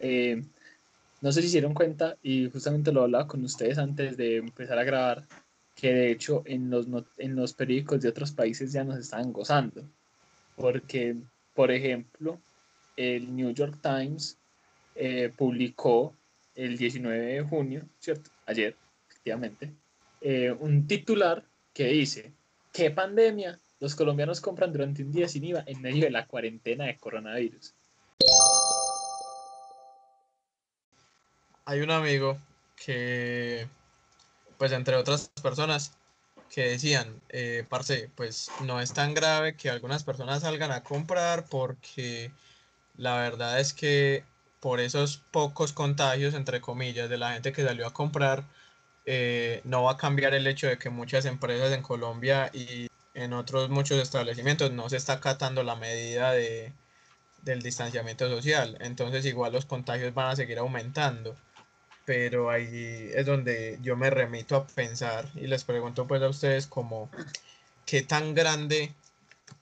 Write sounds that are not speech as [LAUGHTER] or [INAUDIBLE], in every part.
Eh, no sé si hicieron cuenta, y justamente lo hablaba con ustedes antes de empezar a grabar, que de hecho en los, en los periódicos de otros países ya nos estaban gozando. Porque, por ejemplo, el New York Times eh, publicó el 19 de junio, ¿cierto? Ayer, efectivamente, eh, un titular que dice, ¿qué pandemia? Los colombianos compran durante un día sin IVA en medio de la cuarentena de coronavirus. Hay un amigo que, pues entre otras personas, que decían, eh, parce, pues no es tan grave que algunas personas salgan a comprar porque la verdad es que por esos pocos contagios, entre comillas, de la gente que salió a comprar, eh, no va a cambiar el hecho de que muchas empresas en Colombia y en otros muchos establecimientos no se está acatando la medida de, del distanciamiento social. Entonces igual los contagios van a seguir aumentando. Pero ahí es donde yo me remito a pensar y les pregunto pues a ustedes como qué tan grande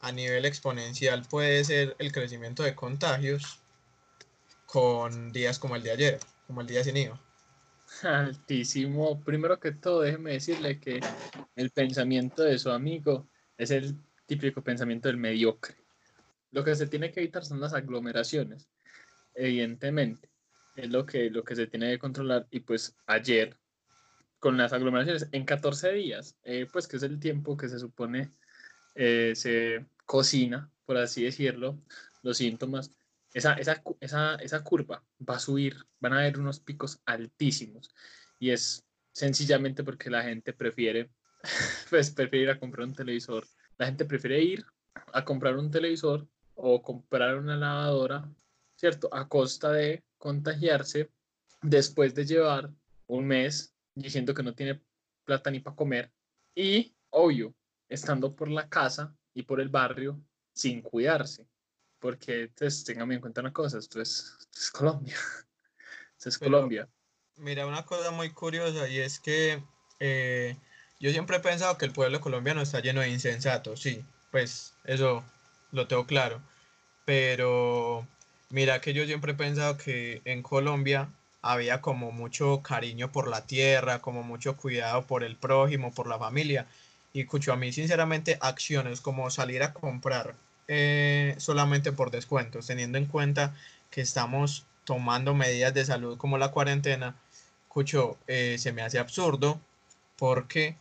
a nivel exponencial puede ser el crecimiento de contagios con días como el de ayer, como el día sin IVA. [LAUGHS] Altísimo. Primero que todo, déjeme decirle que el pensamiento de su amigo es el típico pensamiento del mediocre. Lo que se tiene que evitar son las aglomeraciones, evidentemente. Es lo que, lo que se tiene que controlar. Y pues ayer, con las aglomeraciones, en 14 días, eh, pues que es el tiempo que se supone eh, se cocina, por así decirlo, los síntomas, esa, esa, esa, esa curva va a subir, van a haber unos picos altísimos. Y es sencillamente porque la gente prefiere, [LAUGHS] pues prefiere ir a comprar un televisor. La gente prefiere ir a comprar un televisor o comprar una lavadora, ¿cierto? A costa de contagiarse después de llevar un mes diciendo que no tiene plata ni para comer y, obvio, estando por la casa y por el barrio sin cuidarse. Porque, pues, téngame en cuenta una cosa, esto es, Colombia. esto es [LAUGHS] Colombia. Mira, una cosa muy curiosa y es que eh, yo siempre he pensado que el pueblo colombiano está lleno de insensatos, sí, pues eso lo tengo claro. Pero mira que yo siempre he pensado que en Colombia había como mucho cariño por la tierra, como mucho cuidado por el prójimo, por la familia. Y escucho a mí sinceramente acciones como salir a comprar eh, solamente por descuentos, teniendo en cuenta que estamos tomando medidas de salud como la cuarentena, escucho, eh, se me hace absurdo porque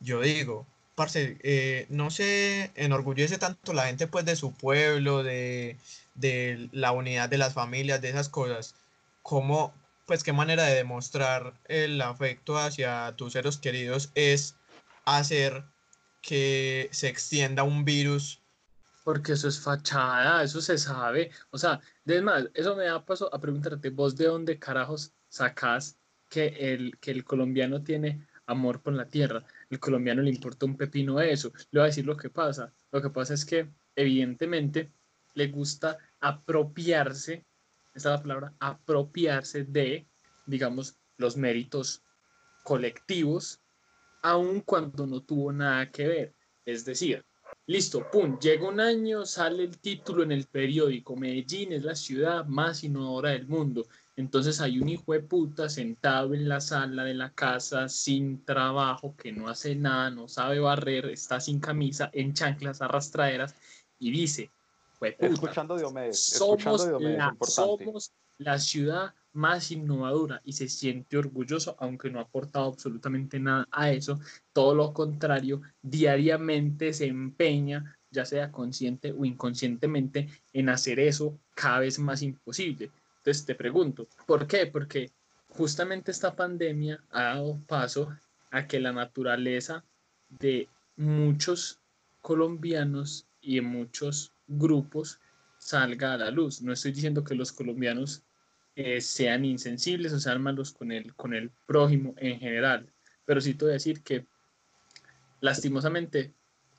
yo digo, parce, eh, no se enorgullece tanto la gente pues de su pueblo, de, de la unidad de las familias, de esas cosas, como, pues qué manera de demostrar el afecto hacia tus seres queridos es hacer que se extienda un virus. Porque eso es fachada, eso se sabe. O sea, es más, eso me da paso a preguntarte, vos de dónde carajos sacás que el, que el colombiano tiene amor por la tierra. El colombiano le importa un pepino eso. Le voy a decir lo que pasa. Lo que pasa es que, evidentemente, le gusta apropiarse, esta es la palabra, apropiarse de, digamos, los méritos colectivos aun cuando no tuvo nada que ver. Es decir, listo, pum, llega un año, sale el título en el periódico, Medellín es la ciudad más innovadora del mundo. Entonces hay un hijo de puta sentado en la sala de la casa sin trabajo, que no hace nada, no sabe barrer, está sin camisa, en chanclas arrastraderas y dice, escuchando Diomedes, escuchando Diomedes, somos la ciudad más innovadora y se siente orgulloso, aunque no ha aportado absolutamente nada a eso. Todo lo contrario, diariamente se empeña, ya sea consciente o inconscientemente, en hacer eso cada vez más imposible. Entonces te pregunto, ¿por qué? Porque justamente esta pandemia ha dado paso a que la naturaleza de muchos colombianos y de muchos grupos salga a la luz. No estoy diciendo que los colombianos eh, sean insensibles o sean malos con el, con el prójimo en general. Pero sí te voy a decir que lastimosamente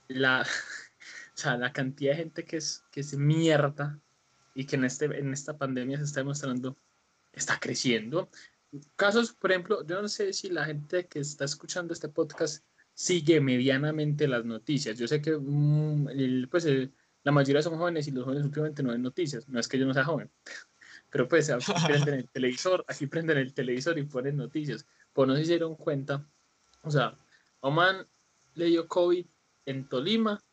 la, [LAUGHS] la cantidad de gente que es, que es mierda y que en, este, en esta pandemia se está demostrando está creciendo. Casos, por ejemplo, yo no sé si la gente que está escuchando este podcast sigue medianamente las noticias. Yo sé que mm, pues, la mayoría son jóvenes y los jóvenes últimamente no ven noticias. No es que yo no sea joven, [LAUGHS] Pero pues aquí [LAUGHS] prenden el televisor, aquí prenden el televisor y ponen noticias. Pues no se dieron cuenta. O sea, Oman le dio COVID en Tolima,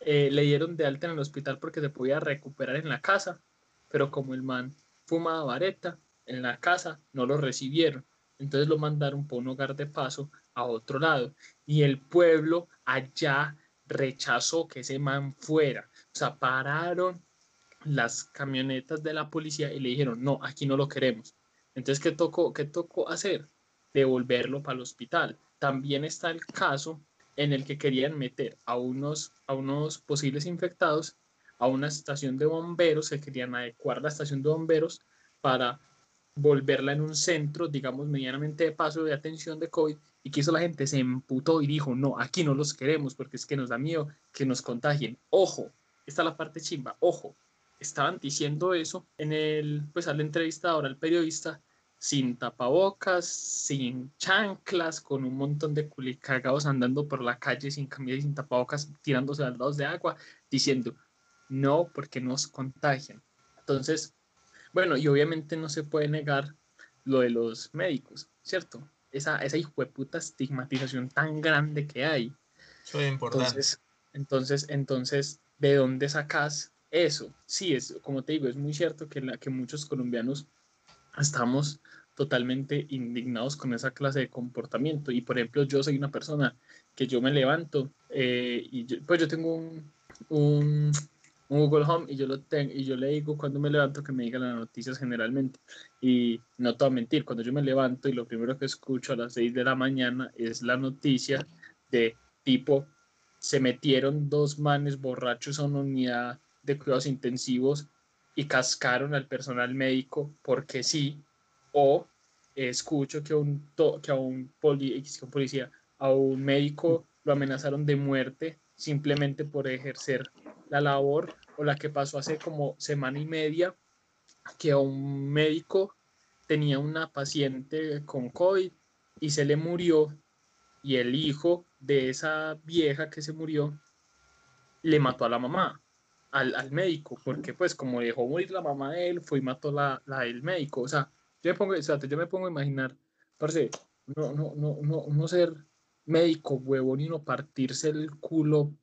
eh, le dieron de alta en el hospital porque se podía recuperar en la casa, pero como el man fumaba vareta en la casa, no lo recibieron. Entonces lo mandaron por un hogar de paso a otro lado. Y el pueblo allá rechazó que ese man fuera. O sea, pararon las camionetas de la policía y le dijeron, no, aquí no lo queremos. Entonces, ¿qué tocó, qué tocó hacer? Devolverlo para el hospital. También está el caso en el que querían meter a unos, a unos posibles infectados a una estación de bomberos, se querían adecuar la estación de bomberos para volverla en un centro, digamos, medianamente de paso de atención de COVID, y que la gente, se emputó y dijo, no, aquí no los queremos porque es que nos da miedo que nos contagien. Ojo, esta es la parte chimba, ojo, estaban diciendo eso en el, pues al entrevistador, al periodista, sin tapabocas, sin chanclas, con un montón de culicagados andando por la calle sin camisa y sin tapabocas, tirándose al lados de agua, diciendo, no, porque nos contagian. Entonces, bueno, y obviamente no se puede negar lo de los médicos, ¿cierto? Esa, esa hijo de puta estigmatización tan grande que hay. Eso es importante. Entonces, entonces, entonces, ¿de dónde sacas eso? Sí, es, como te digo, es muy cierto que, la, que muchos colombianos estamos totalmente indignados con esa clase de comportamiento. Y por ejemplo, yo soy una persona que yo me levanto eh, y pues yo tengo un, un, Google Home y yo lo tengo y yo le digo cuando me levanto que me diga las noticias generalmente. Y no te voy a mentir, cuando yo me levanto y lo primero que escucho a las 6 de la mañana es la noticia de tipo se metieron dos manes borrachos a una unidad de cuidados intensivos y cascaron al personal médico porque sí, o escucho que, un que a un, policía, a un médico lo amenazaron de muerte simplemente por ejercer la labor, o la que pasó hace como semana y media, que a un médico tenía una paciente con COVID y se le murió y el hijo de esa vieja que se murió le mató a la mamá al, médico, porque pues como dejó morir la mamá de él, fue y mató la, la del médico. O sea, yo me pongo, yo me pongo a imaginar, parce, no, no, no, no, no ser médico, huevón, y no partirse el culo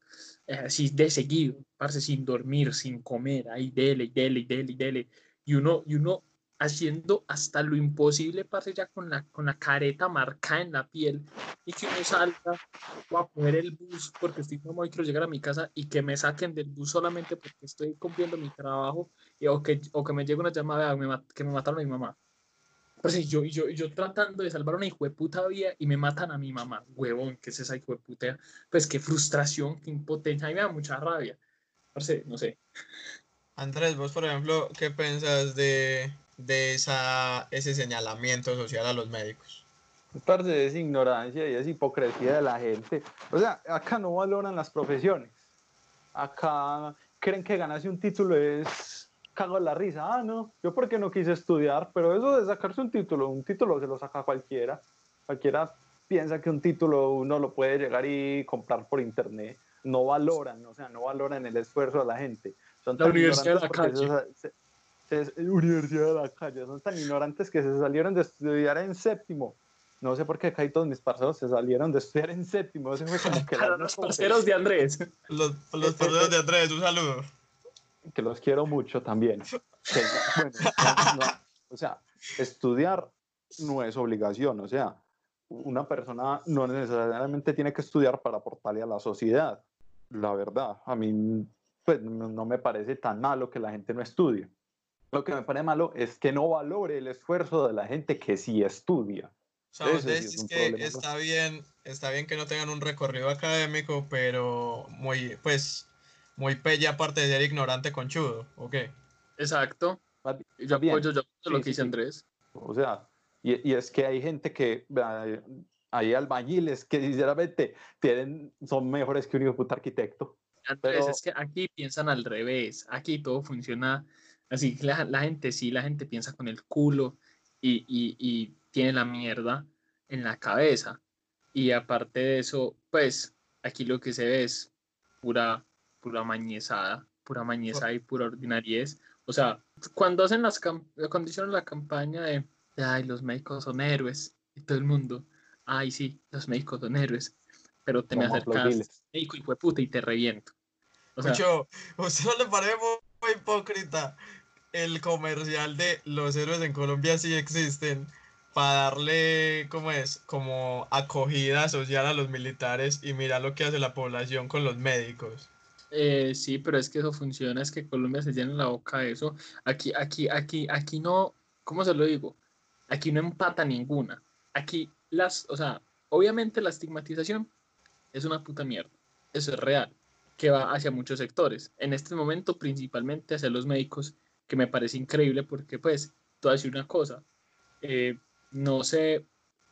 eh, así de seguido, parce, sin dormir, sin comer, ahí dele, dele, dele, dele. Y uno, y uno haciendo hasta lo imposible, parce, ya con la, con la careta marcada en la piel y que uno salga o a poner el bus porque estoy como y quiero llegar a mi casa y que me saquen del bus solamente porque estoy cumpliendo mi trabajo y, o, que, o que me llegue una llamada que me mataron a mi mamá. Pues yo, yo, yo tratando de salvar una hijo de puta vida y me matan a mi mamá. Huevón, ¿qué es esa hijo de puta? Pues qué frustración, qué impotencia. A mí me da mucha rabia. no sé. Andrés, vos, por ejemplo, ¿qué pensás de, de esa, ese señalamiento social a los médicos? Parte de esa ignorancia y esa hipocresía de la gente. O sea, acá no valoran las profesiones. Acá creen que ganarse un título es cago la risa. Ah, no, yo porque no quise estudiar, pero eso de sacarse un título, un título se lo saca cualquiera. Cualquiera piensa que un título uno lo puede llegar y comprar por internet. No valoran, o sea, no valoran el esfuerzo de la gente. Son la Universidad de la Calle. Universidad de la Calle. Son tan ignorantes que se salieron de estudiar en séptimo. No sé por qué acá hay todos mis parceros se salieron de estudiar en séptimo. Ese fue como que [LAUGHS] los parceros de Andrés. Los, los parceros de Andrés, un saludo que los quiero mucho también. o sea, estudiar no es obligación, o sea, una persona no necesariamente tiene que estudiar para aportarle a la sociedad. La verdad, a mí pues, no, me parece tan malo que la gente no estudie. Lo que me parece malo es que no valore el esfuerzo de la gente que sí estudia. O sea, que está bien, está bien que no tengan un recorrido académico, pero muy, pues, muy pella aparte de ser ignorante conchudo, ¿o qué? Exacto. Yo apoyo yo lo que dice Andrés. O sea, y, y, es que hay gente que, hay albañiles que sinceramente tienen, son mejores que un hijo puta arquitecto. Andrés, es que aquí piensan al revés, aquí todo funciona así, la, la gente sí, la gente piensa con el culo y, y, y tiene la mierda en la cabeza. Y aparte de eso, pues aquí lo que se ve es pura pura mañezada, pura mañezada y pura ordinariez. O sea, cuando hacen las cuando hicieron la campaña de, ay, los médicos son héroes y todo el mundo, ay, sí, los médicos son héroes, pero te me acercas, médico y fue puta y te reviento. O sea, Mucho, [LAUGHS] usted no hipócrita el comercial de los héroes en Colombia sí existen para darle, ¿cómo es? Como acogida social a los militares y mira lo que hace la población con los médicos. Eh, sí, pero es que eso funciona, es que Colombia se llena la boca de eso. Aquí, aquí, aquí, aquí no, ¿cómo se lo digo? Aquí no empata ninguna. Aquí las, o sea, obviamente la estigmatización es una puta mierda. Eso es real, que va hacia muchos sectores. En este momento, principalmente hacia los médicos, que me parece increíble porque, pues, tú decir una cosa. Eh, no sé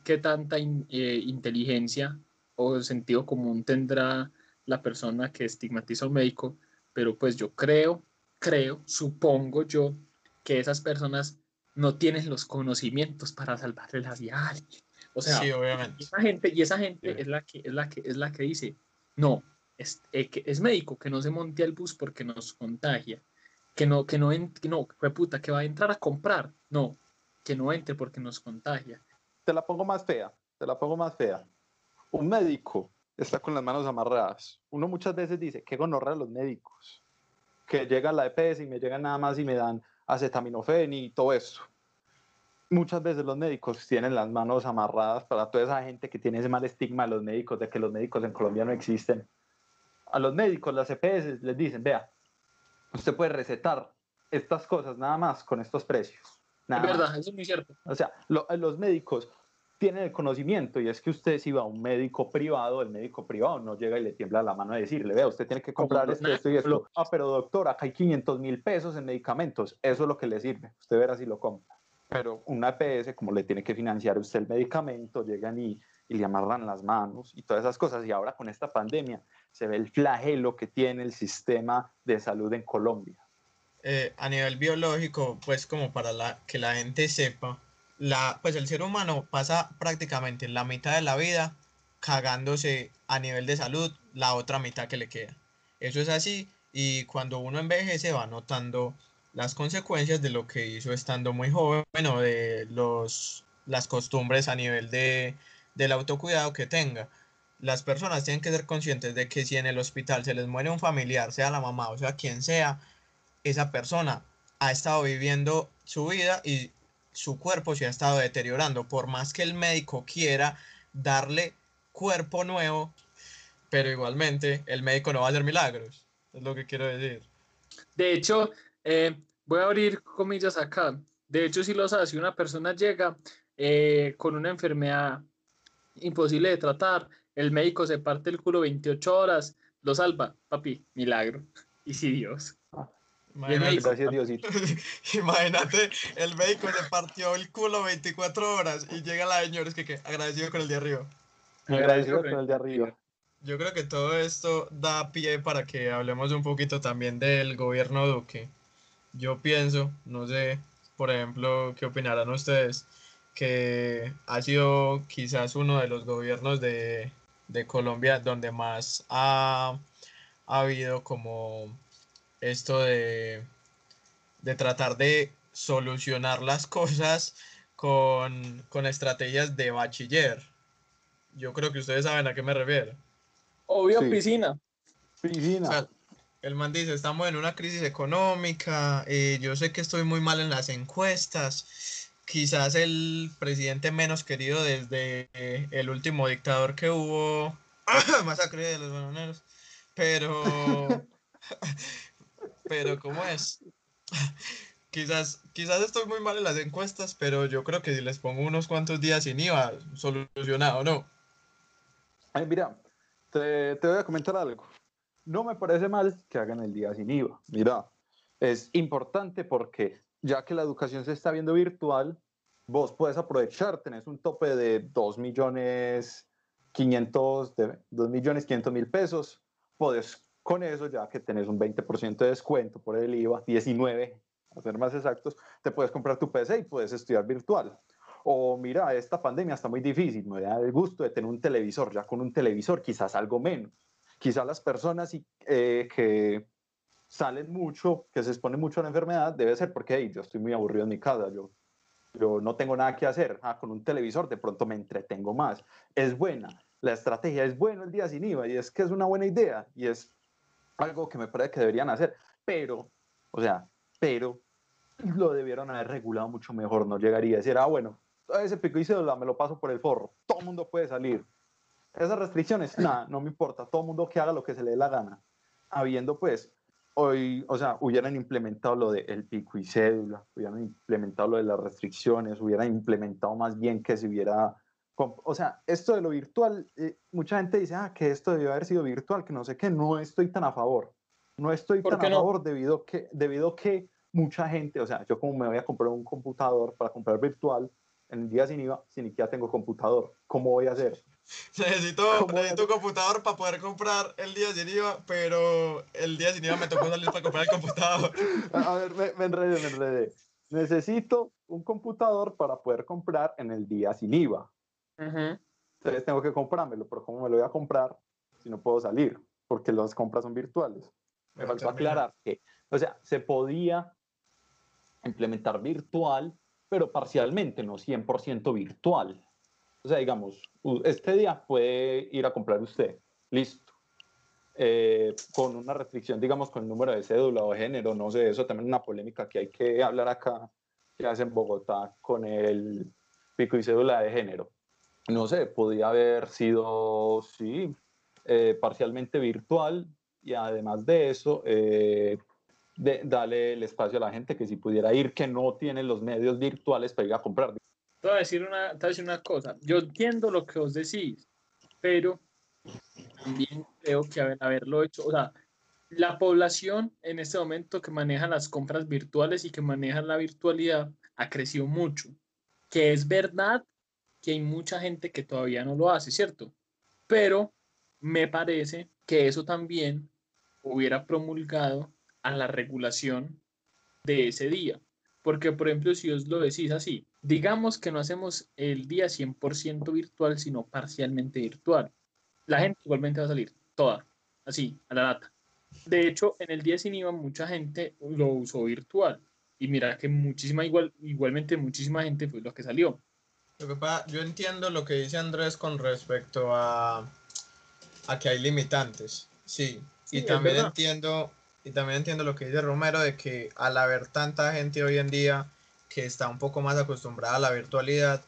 qué tanta eh, inteligencia o sentido común tendrá la persona que estigmatiza a un médico, pero pues yo creo, creo, supongo yo que esas personas no tienen los conocimientos para salvarle la vida a alguien. O sea, obviamente. esa gente, y esa gente es, la que, es, la que, es la que dice, no, es, eh, es médico, que no se monte al bus porque nos contagia, que no, que no, que no, fue puta, que va a entrar a comprar, no, que no entre porque nos contagia. Te la pongo más fea, te la pongo más fea. Un médico está con las manos amarradas. Uno muchas veces dice, qué gonorrea los médicos, que llega la EPS y me llegan nada más y me dan acetaminofén y todo eso. Muchas veces los médicos tienen las manos amarradas para toda esa gente que tiene ese mal estigma de los médicos, de que los médicos en Colombia no existen. A los médicos, las EPS les dicen, vea, usted puede recetar estas cosas nada más con estos precios. es verdad, eso es muy cierto. O sea, los médicos tienen el conocimiento y es que usted si va a un médico privado, el médico privado no llega y le tiembla la mano a decirle, vea, usted tiene que comprar esto, esto y esto. Ah, pero doctor, acá hay 500 mil pesos en medicamentos, eso es lo que le sirve, usted verá si lo compra. Pero una EPS, como le tiene que financiar usted el medicamento, llegan y, y le amarran las manos y todas esas cosas. Y ahora con esta pandemia se ve el flagelo que tiene el sistema de salud en Colombia. Eh, a nivel biológico, pues como para la, que la gente sepa, la, pues el ser humano pasa prácticamente la mitad de la vida cagándose a nivel de salud la otra mitad que le queda. Eso es así y cuando uno envejece va notando las consecuencias de lo que hizo estando muy joven o de los, las costumbres a nivel de, del autocuidado que tenga. Las personas tienen que ser conscientes de que si en el hospital se les muere un familiar, sea la mamá o sea quien sea, esa persona ha estado viviendo su vida y su cuerpo se ha estado deteriorando. Por más que el médico quiera darle cuerpo nuevo, pero igualmente el médico no va a hacer milagros. Es lo que quiero decir. De hecho, eh, voy a abrir comillas acá. De hecho, si lo sabes, si una persona llega eh, con una enfermedad imposible de tratar, el médico se parte el culo 28 horas, lo salva, papi, milagro. Y si Dios. Imagínate, [LAUGHS] Imagínate, el médico le partió el culo 24 horas y llega la señora, es que, ¿qué? agradecido con el de arriba. Agradecido con el de arriba. Yo creo que todo esto da pie para que hablemos un poquito también del gobierno Duque. Yo pienso, no sé, por ejemplo, qué opinarán ustedes, que ha sido quizás uno de los gobiernos de, de Colombia donde más ha, ha habido como esto de, de tratar de solucionar las [LAUGHS] cosas con, con, estrategias de bachiller. Yo creo que ustedes saben a qué me refiero. Obvio, piscina. Piscina. el man dice, estamos en una crisis económica, eh, yo sé que estoy muy mal en las encuestas, quizás el presidente menos querido desde eh, el último dictador que hubo, [COUGHS] masacre de los bananeros, pero [LAUGHS] pero ¿cómo es? [LAUGHS] quizás, quizás estoy muy mal en las encuestas, pero yo creo que si les pongo unos cuantos días sin IVA, solucionado, ¿no? Ay, mira, te, te voy a comentar algo. No me parece mal que hagan el día sin IVA. Mira, es importante porque ya que la educación se está viendo virtual, vos puedes aprovechar, tenés un tope de 2 millones 500, de 2 millones 500 mil pesos, puedes con eso, ya que tenés un 20% de descuento por el IVA, 19, a ser más exactos, te puedes comprar tu PC y puedes estudiar virtual. O mira, esta pandemia está muy difícil, me da el gusto de tener un televisor, ya con un televisor quizás algo menos. Quizás las personas eh, que salen mucho, que se exponen mucho a la enfermedad, debe ser porque hey, yo estoy muy aburrido en mi casa, yo, yo no tengo nada que hacer. Ah, con un televisor de pronto me entretengo más. Es buena, la estrategia es buena el día sin IVA y es que es una buena idea y es algo que me parece que deberían hacer, pero, o sea, pero lo debieron haber regulado mucho mejor, no llegaría a decir, ah, bueno, ese pico y cédula me lo paso por el forro, todo el mundo puede salir. Esas restricciones, nada, no me importa, todo el mundo que haga lo que se le dé la gana. Habiendo pues, hoy, o sea, hubieran implementado lo del pico y cédula, hubieran implementado lo de las restricciones, hubieran implementado más bien que se hubiera o sea, esto de lo virtual, eh, mucha gente dice, ah, que esto debió haber sido virtual, que no sé qué, no estoy tan a favor. No estoy tan a favor debido que, debido que mucha gente, o sea, yo como me voy a comprar un computador para comprar virtual, en el día sin IVA, si ni siquiera tengo computador, ¿cómo voy a hacer? [LAUGHS] Necesito, necesito un computador para poder comprar el día sin IVA, pero el día sin IVA me tocó salir para comprar el computador. [LAUGHS] A ver, me, me enredé, me enredé. Necesito un computador para poder comprar en el día sin IVA. Entonces tengo que comprármelo, pero ¿cómo me lo voy a comprar si no puedo salir? Porque las compras son virtuales. Me faltó aclarar que, o sea, se podía implementar virtual, pero parcialmente, no 100% virtual. O sea, digamos, este día puede ir a comprar usted, listo. Eh, con una restricción, digamos, con el número de cédula o de género, no sé, eso también es una polémica que hay que hablar acá, que hace en Bogotá con el pico y cédula de género no sé, podía haber sido, sí, eh, parcialmente virtual y además de eso, eh, darle el espacio a la gente que si pudiera ir, que no tiene los medios virtuales para ir a comprar. Te voy a decir una, te voy a decir cosa, yo entiendo lo que os decís, pero también creo que haberlo hecho, o sea, la población en este momento que maneja las compras virtuales y que maneja la virtualidad ha crecido mucho. Que es verdad que hay mucha gente que todavía no lo hace, ¿cierto? Pero me parece que eso también hubiera promulgado a la regulación de ese día. Porque, por ejemplo, si os lo decís así, digamos que no hacemos el día 100% virtual, sino parcialmente virtual. La gente igualmente va a salir, toda, así, a la data. De hecho, en el día sin IVA mucha gente lo usó virtual. Y mira que muchísima, igual, igualmente muchísima gente fue lo que salió yo entiendo lo que dice Andrés con respecto a, a que hay limitantes, sí, y también entiendo y también entiendo lo que dice Romero de que al haber tanta gente hoy en día que está un poco más acostumbrada a la virtualidad,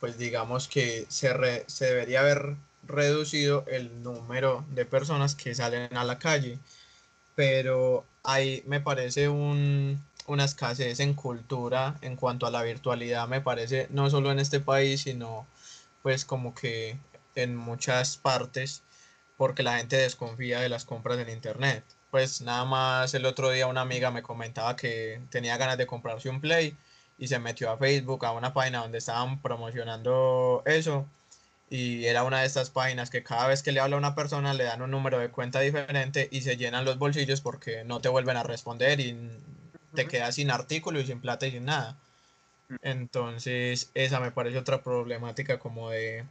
pues digamos que se, se debería haber reducido el número de personas que salen a la calle, pero ahí me parece un, una escasez en cultura en cuanto a la virtualidad, me parece, no solo en este país, sino pues como que en muchas partes, porque la gente desconfía de las compras en Internet. Pues nada más el otro día una amiga me comentaba que tenía ganas de comprarse un Play y se metió a Facebook, a una página donde estaban promocionando eso. Y era una de estas páginas que cada vez que le habla a una persona le dan un número de cuenta diferente y se llenan los bolsillos porque no te vuelven a responder y te quedas sin artículo y sin plata y sin nada. Mm. Entonces, esa me parece otra problemática como de,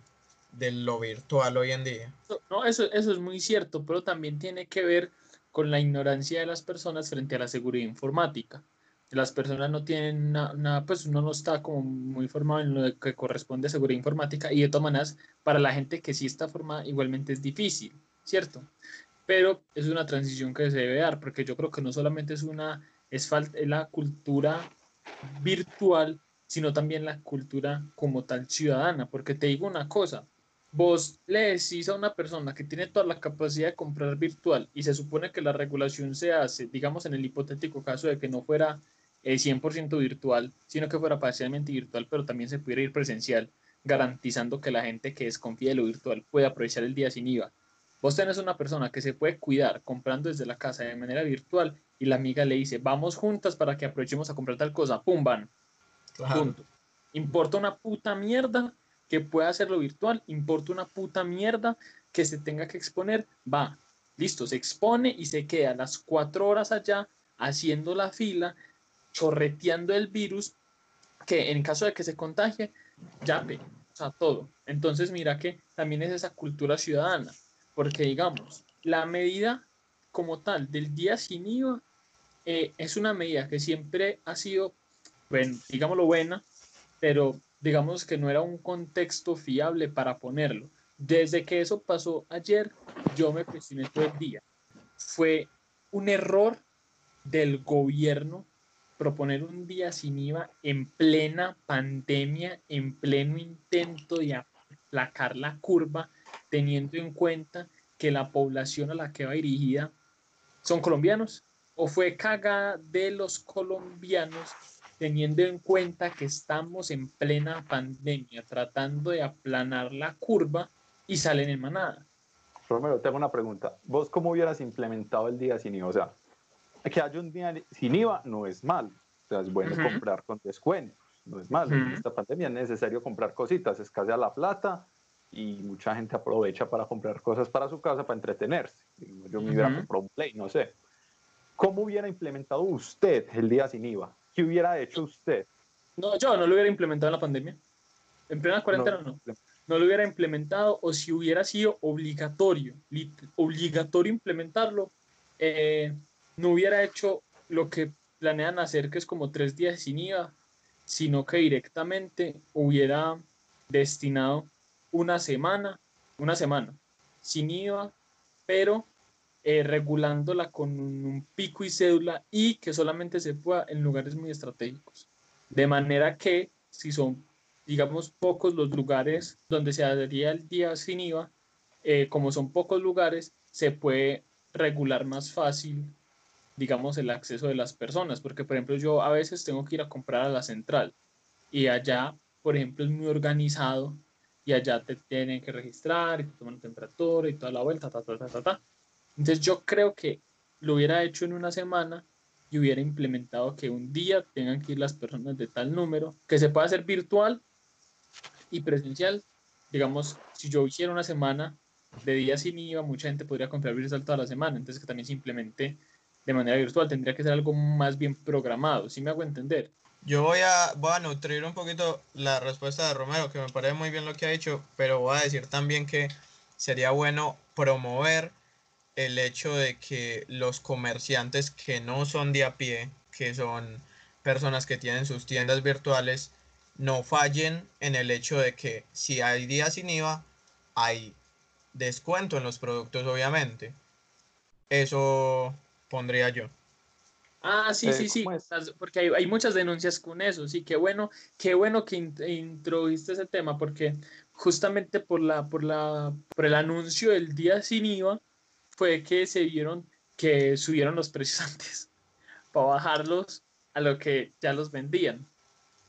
de lo virtual hoy en día. No, eso, eso es muy cierto, pero también tiene que ver con la ignorancia de las personas frente a la seguridad informática. Las personas no tienen nada, pues uno no está como muy formado en lo que corresponde a seguridad informática y de todas maneras, para la gente que sí está formada, igualmente es difícil, ¿cierto? Pero es una transición que se debe dar, porque yo creo que no solamente es una es, la cultura virtual, sino también la cultura como tal ciudadana. Porque te digo una cosa, vos le decís a una persona que tiene toda la capacidad de comprar virtual y se supone que la regulación se hace, digamos en el hipotético caso de que no fuera 100% eh, virtual, sino que fuera parcialmente virtual, pero también se pudiera ir presencial, garantizando que la gente que desconfía de lo virtual pueda aprovechar el día sin IVA. Vos tenés una persona que se puede cuidar comprando desde la casa de manera virtual y la amiga le dice, vamos juntas para que aprovechemos a comprar tal cosa, pum, van. Importa una puta mierda que pueda hacerlo virtual, importa una puta mierda que se tenga que exponer, va. Listo, se expone y se queda las cuatro horas allá haciendo la fila, chorreteando el virus, que en caso de que se contagie, ve, o sea, todo. Entonces, mira que también es esa cultura ciudadana, porque digamos, la medida como tal del día sin IVA eh, es una medida que siempre ha sido, bueno, digámoslo buena, pero digamos que no era un contexto fiable para ponerlo. Desde que eso pasó ayer, yo me cuestioné todo el día. Fue un error del gobierno proponer un día sin IVA en plena pandemia, en pleno intento de aplacar la curva, teniendo en cuenta que la población a la que va dirigida son colombianos, o fue cagada de los colombianos teniendo en cuenta que estamos en plena pandemia, tratando de aplanar la curva y salen en manada. Romero, tengo una pregunta. ¿Vos cómo hubieras implementado el día sin IVA? O sea, que haya un día sin IVA no es mal. O sea, es bueno comprar con descuentos, no es malo. En esta pandemia es necesario comprar cositas, escasea la plata y mucha gente aprovecha para comprar cosas para su casa, para entretenerse. Yo me hubiera comprado un Play, no sé. ¿Cómo hubiera implementado usted el día sin IVA? ¿Qué hubiera hecho usted? No, yo no lo hubiera implementado en la pandemia. En plena cuarentena no. No, lo hubiera implementado o si hubiera sido obligatorio, obligatorio implementarlo, eh, no hubiera hecho lo que planean hacer, que es como tres días sin IVA, sino que directamente hubiera destinado una semana, una semana sin IVA, pero eh, regulándola con un pico y cédula y que solamente se pueda en lugares muy estratégicos. De manera que si son, digamos, pocos los lugares donde se daría el día sin IVA, eh, como son pocos lugares, se puede regular más fácil, digamos, el acceso de las personas. Porque, por ejemplo, yo a veces tengo que ir a comprar a la central y allá, por ejemplo, es muy organizado y allá te tienen que registrar y te toman temperatura y toda la vuelta, ta, ta, ta, ta, ta. Entonces yo creo que lo hubiera hecho en una semana y hubiera implementado que un día tengan que ir las personas de tal número, que se pueda hacer virtual y presencial. Digamos, si yo hiciera una semana de días sin IVA, mucha gente podría comprar virtual toda la semana, entonces que también se de manera virtual, tendría que ser algo más bien programado, ¿sí me hago entender? Yo voy a, voy a nutrir un poquito la respuesta de Romero, que me parece muy bien lo que ha dicho, pero voy a decir también que sería bueno promover el hecho de que los comerciantes que no son de a pie, que son personas que tienen sus tiendas virtuales, no fallen en el hecho de que si hay días sin IVA, hay descuento en los productos, obviamente. Eso pondría yo. Ah, sí, sí, sí, porque hay, hay, muchas denuncias con eso, sí, qué bueno, qué bueno que introdujiste ese tema, porque justamente por, la, por, la, por el anuncio del día sin IVA, fue que se vieron que subieron los precios [LAUGHS] antes para bajarlos a lo que ya los vendían.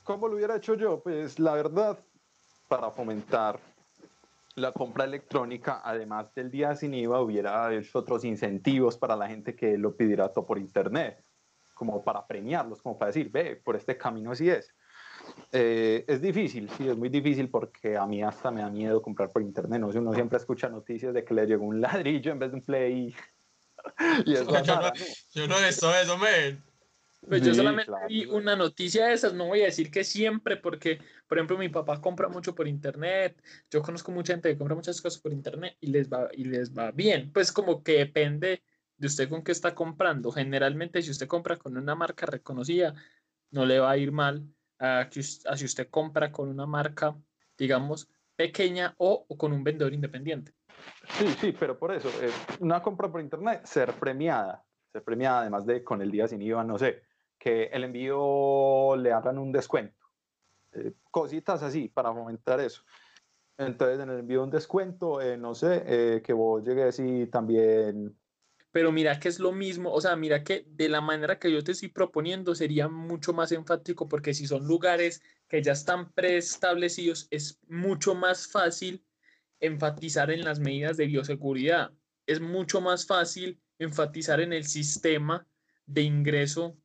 ¿Cómo lo hubiera hecho yo? Pues la verdad, para fomentar la compra electrónica, además del día sin IVA, hubiera hecho otros incentivos para la gente que lo pidiera todo por internet, como para premiarlos, como para decir, ve, por este camino así es. Eh, es difícil, sí, es muy difícil porque a mí hasta me da miedo comprar por internet. No sé, uno siempre escucha noticias de que le llegó un [LAUGHS] ladrillo en vez de un play. y yo, no, yo no he visto eso, man. Pues yo solamente vi una noticia de esas, no voy a decir que siempre, porque, por ejemplo, mi papá compra mucho por internet, yo conozco mucha gente que compra muchas cosas por internet y les va, y les va bien. Pues como que depende de usted con qué está comprando. Generalmente, si usted compra con una marca reconocida, no le va a ir mal a, si usted compra con una marca, digamos, pequeña o, con un vendedor independiente. Sí, sí, pero por eso, eh, una compra por internet, ser premiada, ser premiada además de con el día sin IVA, no sé, que el envío le hagan un descuento, eh, cositas así para fomentar eso. Entonces, en el envío un descuento, eh, no sé, que vos llegues y también pero mira que es lo mismo, o sea, mira que de la manera que yo te estoy proponiendo sería mucho más enfático porque si son lugares que ya están preestablecidos, es mucho más fácil enfatizar en las medidas de bioseguridad, es mucho más fácil enfatizar en el sistema de ingreso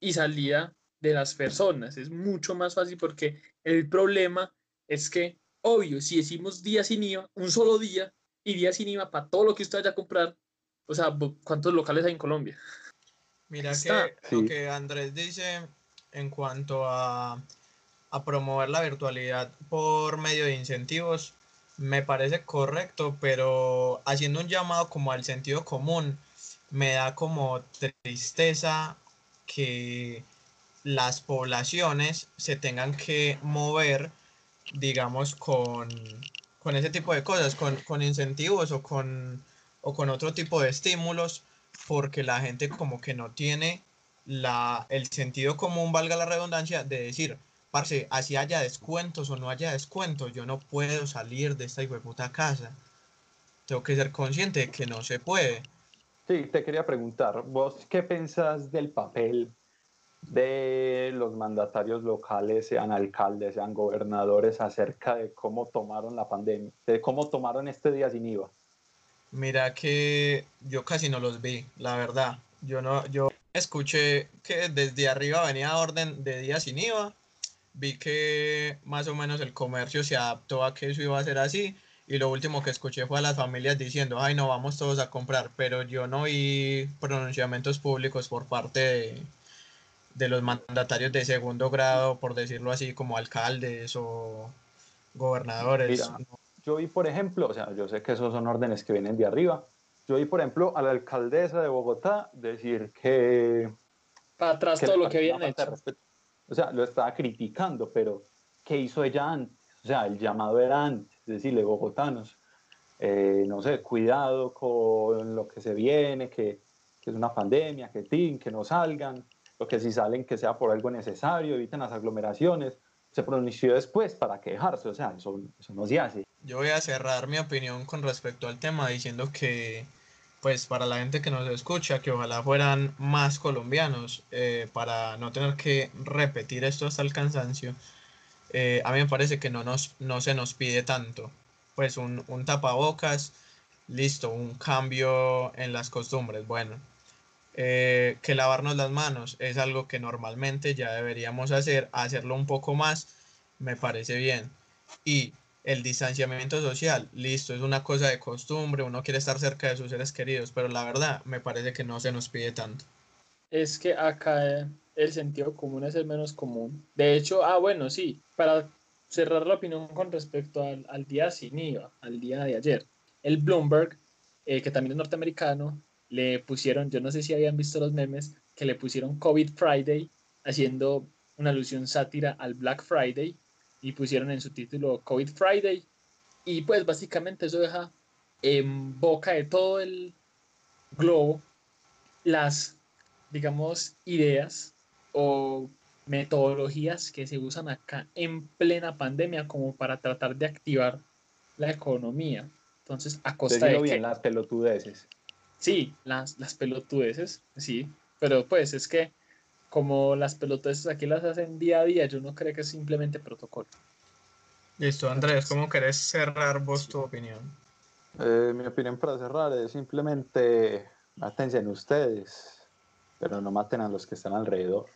y salida de las personas, es mucho más fácil porque el problema es que, obvio, si decimos día sin IVA, un solo día y día sin IVA para todo lo que usted vaya a comprar, o sea, ¿cuántos locales hay en Colombia? Mira que lo que Andrés dice en cuanto a, a promover la virtualidad por medio de incentivos, me parece correcto, pero haciendo un llamado como al sentido común, me da como tristeza que las poblaciones se tengan que mover, digamos, con, con ese tipo de cosas, con, con incentivos o con, o con otro tipo de estímulos, porque la gente como que no tiene la, el sentido común, valga la redundancia, de decir, parce, así haya descuentos o no haya descuentos, yo no puedo salir de esta puta casa. Tengo que ser consciente de que no se puede. Sí, te quería preguntar, ¿vos qué pensás del papel de los mandatarios locales, sean alcaldes, sean gobernadores, acerca de cómo tomaron la pandemia, de cómo tomaron este día sin IVA? Mira que yo casi no los vi, la verdad. Yo no, yo escuché que desde arriba venía orden de día sin IVA. Vi que más o menos el comercio se adaptó a que eso iba a ser así. Y lo último que escuché fue a las familias diciendo, ay, no, vamos todos a comprar. Pero yo no vi pronunciamientos públicos por parte de, de los mandatarios de segundo grado, por decirlo así, como alcaldes o gobernadores. yo vi, por ejemplo, o sea, yo sé que esos son órdenes que vienen de arriba, yo vi, por ejemplo, a la alcaldesa de Bogotá decir que... Para atrás todo lo que viene hecho. O sea, lo estaba criticando, pero ¿qué hizo ella antes? O sea, el llamado era antes, decirle, bogotanos, eh, no sé, cuidado con lo que se viene, que, que es una pandemia, que, tin, que no salgan, lo que si salen que sea por algo necesario, eviten las aglomeraciones. Se pronunció después para quejarse, o sea, eso, eso no se hace. Yo voy a cerrar mi opinión con respecto al tema diciendo que pues para la gente que nos escucha, que ojalá fueran más colombianos eh, para no tener que repetir esto hasta el cansancio. Eh, a mí me parece que no, nos, no se nos pide tanto. Pues un, un tapabocas, listo, un cambio en las costumbres. Bueno, eh, que lavarnos las manos es algo que normalmente ya deberíamos hacer, hacerlo un poco más, me parece bien. Y el distanciamiento social, listo, es una cosa de costumbre, uno quiere estar cerca de sus seres queridos, pero la verdad me parece que no se nos pide tanto. Es que acá el sentido común es el menos común. De hecho, ah, bueno, sí, para cerrar la opinión con respecto al, al día sin IVA, al día de ayer, el Bloomberg, eh, que también es norteamericano, le pusieron, yo no sé si habían visto los memes, que le pusieron COVID Friday, haciendo una alusión sátira al Black Friday, y pusieron en su título COVID Friday. Y pues básicamente eso deja en boca de todo el globo las, digamos, ideas o metodologías que se usan acá en plena pandemia como para tratar de activar la economía. Entonces, a costa de bien, las pelotudeces. Sí, las, las pelotudeces, sí. Pero pues es que como las pelotas aquí las hacen día a día, yo no creo que es simplemente protocolo. Listo, Andrés, ¿cómo querés cerrar vos tu opinión? Eh, mi opinión para cerrar es simplemente mátense en ustedes, pero no maten a los que están alrededor.